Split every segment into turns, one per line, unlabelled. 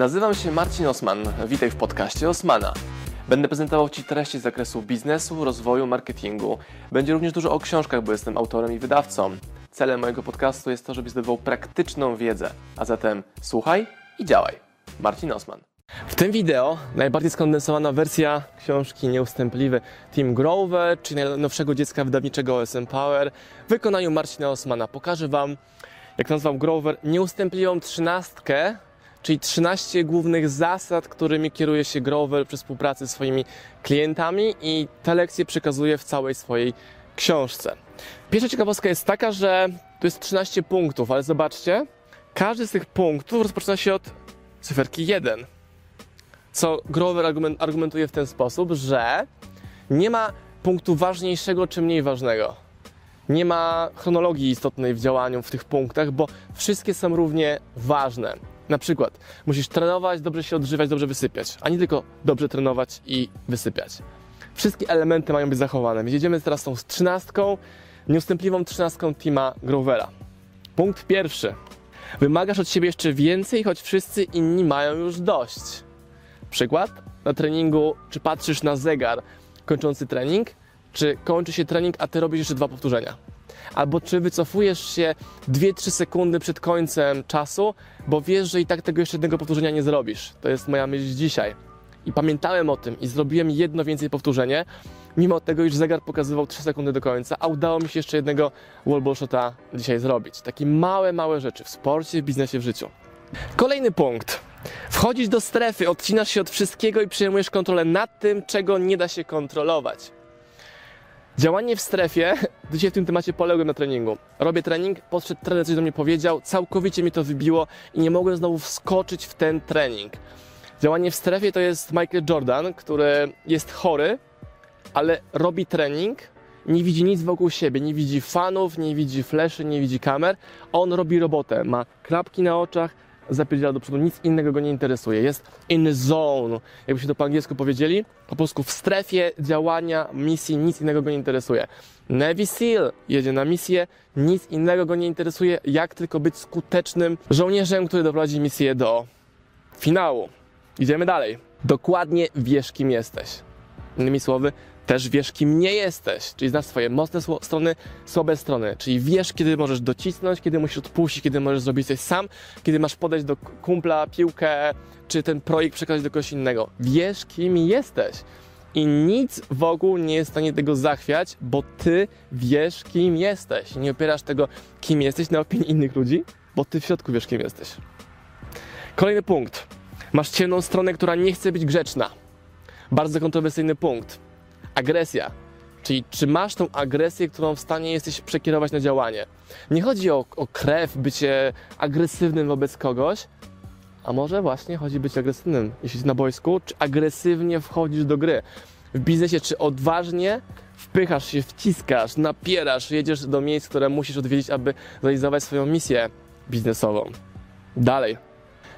Nazywam się Marcin Osman. Witaj w podcaście Osmana. Będę prezentował Ci treści z zakresu biznesu, rozwoju, marketingu. Będzie również dużo o książkach, bo jestem autorem i wydawcą. Celem mojego podcastu jest to, żebyś zdobywał praktyczną wiedzę. A zatem słuchaj i działaj. Marcin Osman. W tym wideo najbardziej skondensowana wersja książki Nieustępliwy Tim Grover, czyli najnowszego dziecka wydawniczego OSM Power w wykonaniu Marcina Osmana. Pokażę Wam, jak nazwał Grover, nieustępliwą trzynastkę, czyli 13 głównych zasad, którymi kieruje się Grover przy współpracy z swoimi klientami i te lekcje przekazuje w całej swojej książce. Pierwsza ciekawostka jest taka, że to jest 13 punktów, ale zobaczcie, każdy z tych punktów rozpoczyna się od cyferki 1 co Grover argumentuje w ten sposób, że nie ma punktu ważniejszego czy mniej ważnego. Nie ma chronologii istotnej w działaniu w tych punktach, bo wszystkie są równie ważne. Na przykład musisz trenować, dobrze się odżywać, dobrze wysypiać, a nie tylko dobrze trenować i wysypiać. Wszystkie elementy mają być zachowane. Więc jedziemy teraz z tą trzynastką, nieustępliwą trzynastką Tima Grovera. Punkt pierwszy. Wymagasz od siebie jeszcze więcej, choć wszyscy inni mają już dość. Przykład, na treningu, czy patrzysz na zegar kończący trening, czy kończy się trening, a ty robisz jeszcze dwa powtórzenia. Albo czy wycofujesz się 2-3 sekundy przed końcem czasu, bo wiesz, że i tak tego jeszcze jednego powtórzenia nie zrobisz. To jest moja myśl dzisiaj. I pamiętałem o tym i zrobiłem jedno więcej powtórzenie, mimo tego, iż zegar pokazywał 3 sekundy do końca, a udało mi się jeszcze jednego wallball shota dzisiaj zrobić. Takie małe, małe rzeczy w sporcie, w biznesie, w życiu. Kolejny punkt. Wchodzisz do strefy, odcinasz się od wszystkiego i przejmujesz kontrolę nad tym, czego nie da się kontrolować. Działanie w strefie, dzisiaj w tym temacie poległem na treningu. Robię trening, podszedł trener, coś do mnie powiedział, całkowicie mi to wybiło i nie mogłem znowu wskoczyć w ten trening. Działanie w strefie to jest Michael Jordan, który jest chory, ale robi trening, nie widzi nic wokół siebie, nie widzi fanów, nie widzi fleszy, nie widzi kamer. On robi robotę, ma klapki na oczach, zapierdziela do przodu, nic innego go nie interesuje. Jest in zone, jakbyśmy to po angielsku powiedzieli, po polsku w strefie działania misji, nic innego go nie interesuje. Navy SEAL jedzie na misję, nic innego go nie interesuje, jak tylko być skutecznym żołnierzem, który doprowadzi misję do finału. Idziemy dalej. Dokładnie wiesz, kim jesteś. Innymi słowy, też wiesz, kim nie jesteś, czyli znasz swoje mocne strony, słabe strony, czyli wiesz, kiedy możesz docisnąć, kiedy musisz odpuścić, kiedy możesz zrobić coś sam, kiedy masz podejść do kumpla, piłkę, czy ten projekt przekazać do kogoś innego. Wiesz, kim jesteś. I nic wokół nie jest w stanie tego zachwiać, bo ty wiesz, kim jesteś. Nie opierasz tego, kim jesteś, na opinii innych ludzi, bo ty w środku wiesz, kim jesteś. Kolejny punkt. Masz ciemną stronę, która nie chce być grzeczna. Bardzo kontrowersyjny punkt agresja. Czyli czy masz tą agresję, którą w stanie jesteś przekierować na działanie. Nie chodzi o, o krew, bycie agresywnym wobec kogoś, a może właśnie chodzi być agresywnym, jeśli jest na boisku, czy agresywnie wchodzisz do gry. W biznesie, czy odważnie wpychasz się, wciskasz, napierasz, jedziesz do miejsc, które musisz odwiedzić, aby realizować swoją misję biznesową. Dalej.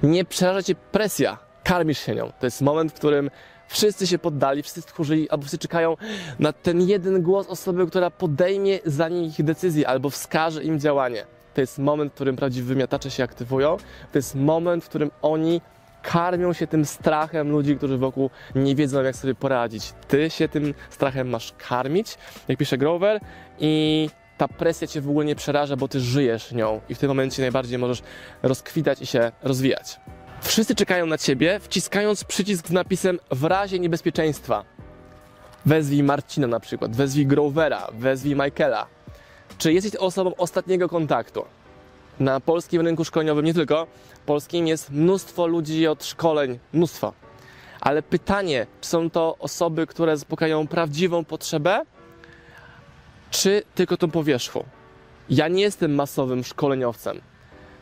Nie przeraża cię presja, karmisz się nią. To jest moment, w którym Wszyscy się poddali, wszyscy stchórzyli, albo wszyscy czekają na ten jeden głos osoby, która podejmie za nich decyzję albo wskaże im działanie. To jest moment, w którym prawdziwi wymiatacze się aktywują. To jest moment, w którym oni karmią się tym strachem ludzi, którzy wokół nie wiedzą, jak sobie poradzić. Ty się tym strachem masz karmić, jak pisze Grover, i ta presja cię w ogóle nie przeraża, bo ty żyjesz nią i w tym momencie najbardziej możesz rozkwitać i się rozwijać. Wszyscy czekają na ciebie, wciskając przycisk z napisem w razie niebezpieczeństwa. Wezwij Marcina na przykład, wezwij Grovera, wezwij Michaela. Czy jesteś osobą ostatniego kontaktu? Na polskim rynku szkoleniowym, nie tylko polskim, jest mnóstwo ludzi od szkoleń, mnóstwo. Ale pytanie, czy są to osoby, które zaspokajają prawdziwą potrzebę, czy tylko tą powierzchnię? Ja nie jestem masowym szkoleniowcem.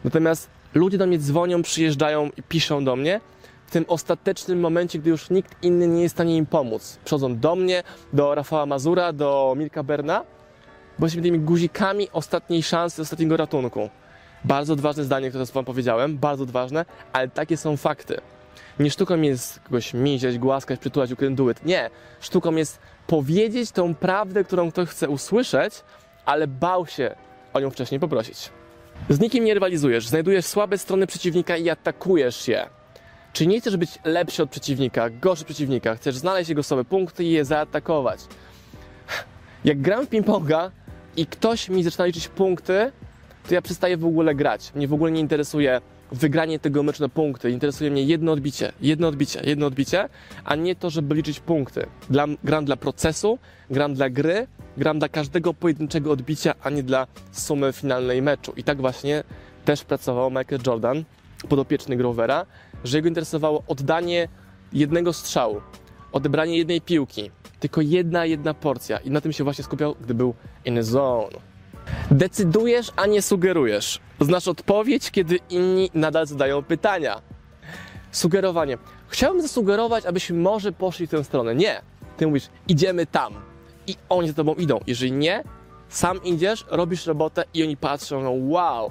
Natomiast Ludzie do mnie dzwonią, przyjeżdżają i piszą do mnie w tym ostatecznym momencie, gdy już nikt inny nie jest w stanie im pomóc. Przychodzą do mnie, do Rafała Mazura, do Milka Berna, bo jesteśmy tymi guzikami ostatniej szansy, ostatniego ratunku. Bardzo odważne zdanie, które wam powiedziałem, bardzo odważne, ale takie są fakty. Nie sztuką jest kogoś mizieć, głaskać, przytulać, ukrędułyt. Nie. Sztuką jest powiedzieć tą prawdę, którą ktoś chce usłyszeć, ale bał się o nią wcześniej poprosić. Z nikim nie rywalizujesz, znajdujesz słabe strony przeciwnika i atakujesz je. Czy nie chcesz być lepszy od przeciwnika, gorszy od przeciwnika? Chcesz znaleźć jego słabe punkty i je zaatakować. Jak gram w ping-ponga i ktoś mi zaczyna liczyć punkty, to ja przestaję w ogóle grać. Mnie w ogóle nie interesuje wygranie tego meczu na punkty. Interesuje mnie jedno odbicie, jedno odbicie, jedno odbicie, a nie to, żeby liczyć punkty. Dla, gram dla procesu, gram dla gry, gram dla każdego pojedynczego odbicia, a nie dla sumy finalnej meczu. I tak właśnie też pracował Michael Jordan, podopieczny Grovera, że jego interesowało oddanie jednego strzału, odebranie jednej piłki, tylko jedna, jedna porcja. I na tym się właśnie skupiał, gdy był in zone. Decydujesz, a nie sugerujesz. Znasz odpowiedź, kiedy inni nadal zadają pytania. Sugerowanie. Chciałbym zasugerować, abyśmy może poszli w tę stronę. Nie. Ty mówisz, idziemy tam. I oni za tobą idą. Jeżeli nie, sam idziesz, robisz robotę i oni patrzą, no wow,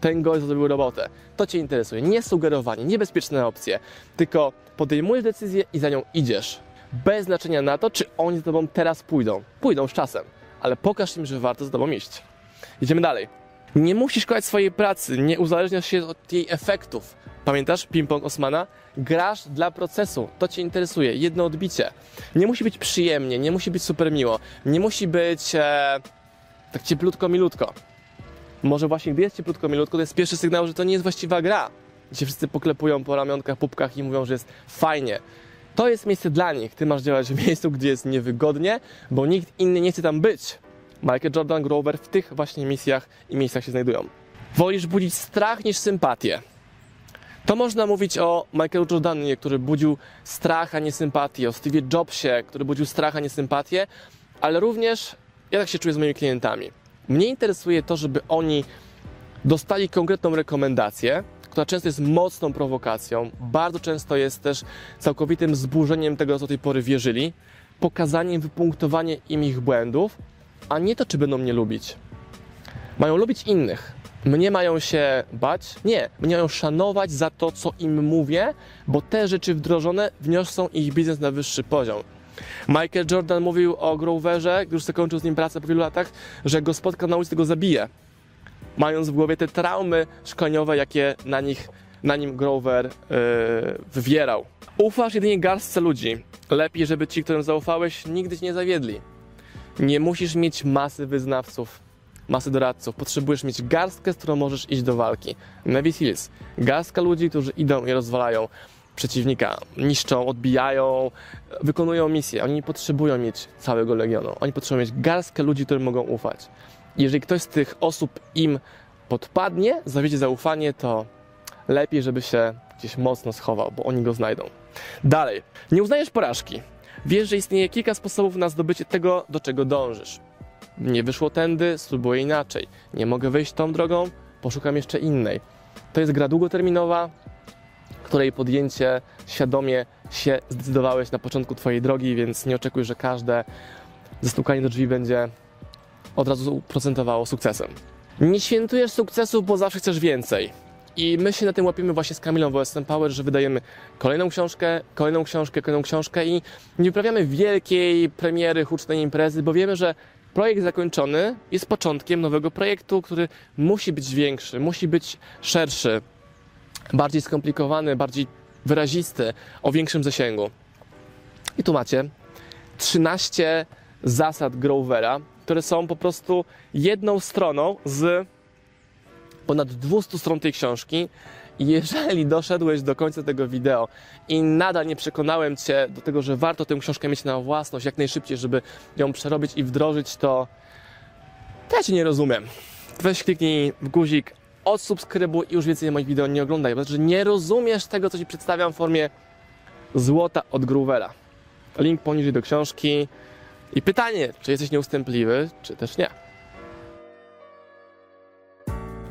ten gość zrobił robotę. To cię interesuje. Nie sugerowanie, niebezpieczne opcje, tylko podejmujesz decyzję i za nią idziesz. Bez znaczenia na to, czy oni za tobą teraz pójdą. Pójdą z czasem, ale pokaż im, że warto za tobą iść. Idziemy dalej. Nie musisz kochać swojej pracy, nie uzależniasz się od jej efektów. Pamiętasz ping-pong Osmana? Grasz dla procesu, to Cię interesuje, jedno odbicie. Nie musi być przyjemnie, nie musi być super miło, nie musi być e, tak cieplutko, milutko. Może właśnie gdy jest cieplutko, milutko, to jest pierwszy sygnał, że to nie jest właściwa gra. Gdzie wszyscy poklepują po ramionkach, pupkach i mówią, że jest fajnie. To jest miejsce dla nich. Ty masz działać w miejscu, gdzie jest niewygodnie, bo nikt inny nie chce tam być. Michael Jordan, Grover w tych właśnie misjach i miejscach się znajdują. Wolisz budzić strach niż sympatię. To można mówić o Michaelu Jordanie, który budził strach, a nie sympatię, o Steve Jobsie, który budził strach, a nie sympatię, ale również ja tak się czuję z moimi klientami. Mnie interesuje to, żeby oni dostali konkretną rekomendację, która często jest mocną prowokacją, bardzo często jest też całkowitym zburzeniem tego, co do tej pory wierzyli, pokazaniem, wypunktowaniem im ich błędów, a nie to, czy będą mnie lubić. Mają lubić innych. Mnie mają się bać? Nie. Mnie mają szanować za to, co im mówię, bo te rzeczy wdrożone wniosą ich biznes na wyższy poziom. Michael Jordan mówił o Groverze, już zakończył z nim pracę po wielu latach, że go spotka na ulicy, go zabije. Mając w głowie te traumy szkoleniowe, jakie na, nich, na nim Grover yy, wywierał. Ufasz jedynie garstce ludzi. Lepiej, żeby ci, którym zaufałeś, nigdy cię nie zawiedli. Nie musisz mieć masy wyznawców, masy doradców. Potrzebujesz mieć garstkę, z którą możesz iść do walki. Navy Seals. Garstka ludzi, którzy idą i rozwalają przeciwnika, niszczą, odbijają, wykonują misję. Oni nie potrzebują mieć całego legionu. Oni potrzebują mieć garstkę ludzi, którym mogą ufać. Jeżeli ktoś z tych osób im podpadnie, zawiedzie zaufanie, to lepiej, żeby się gdzieś mocno schował, bo oni go znajdą. Dalej. Nie uznajesz porażki. Wiesz, że istnieje kilka sposobów na zdobycie tego, do czego dążysz. Nie wyszło tędy, spróbuję inaczej. Nie mogę wyjść tą drogą, poszukam jeszcze innej. To jest gra długoterminowa, której podjęcie świadomie się zdecydowałeś na początku Twojej drogi, więc nie oczekuj, że każde zastukanie do drzwi będzie od razu procentowało sukcesem. Nie świętujesz sukcesu, bo zawsze chcesz więcej. I my się na tym łapiemy właśnie z Kamilą w Power, że wydajemy kolejną książkę, kolejną książkę, kolejną książkę i nie uprawiamy wielkiej premiery, hucznej imprezy, bo wiemy, że projekt zakończony jest początkiem nowego projektu, który musi być większy, musi być szerszy, bardziej skomplikowany, bardziej wyrazisty, o większym zasięgu. I tu macie 13 zasad Grovera, które są po prostu jedną stroną z ponad 200 stron tej książki. Jeżeli doszedłeś do końca tego wideo i nadal nie przekonałem Cię do tego, że warto tę książkę mieć na własność jak najszybciej, żeby ją przerobić i wdrożyć, to, to ja Cię nie rozumiem. Weź kliknij w guzik odsubskrybuj i już więcej moich wideo nie oglądaj, bo znaczy, nie rozumiesz tego, co Ci przedstawiam w formie złota od Groovera. Link poniżej do książki i pytanie, czy jesteś nieustępliwy, czy też nie.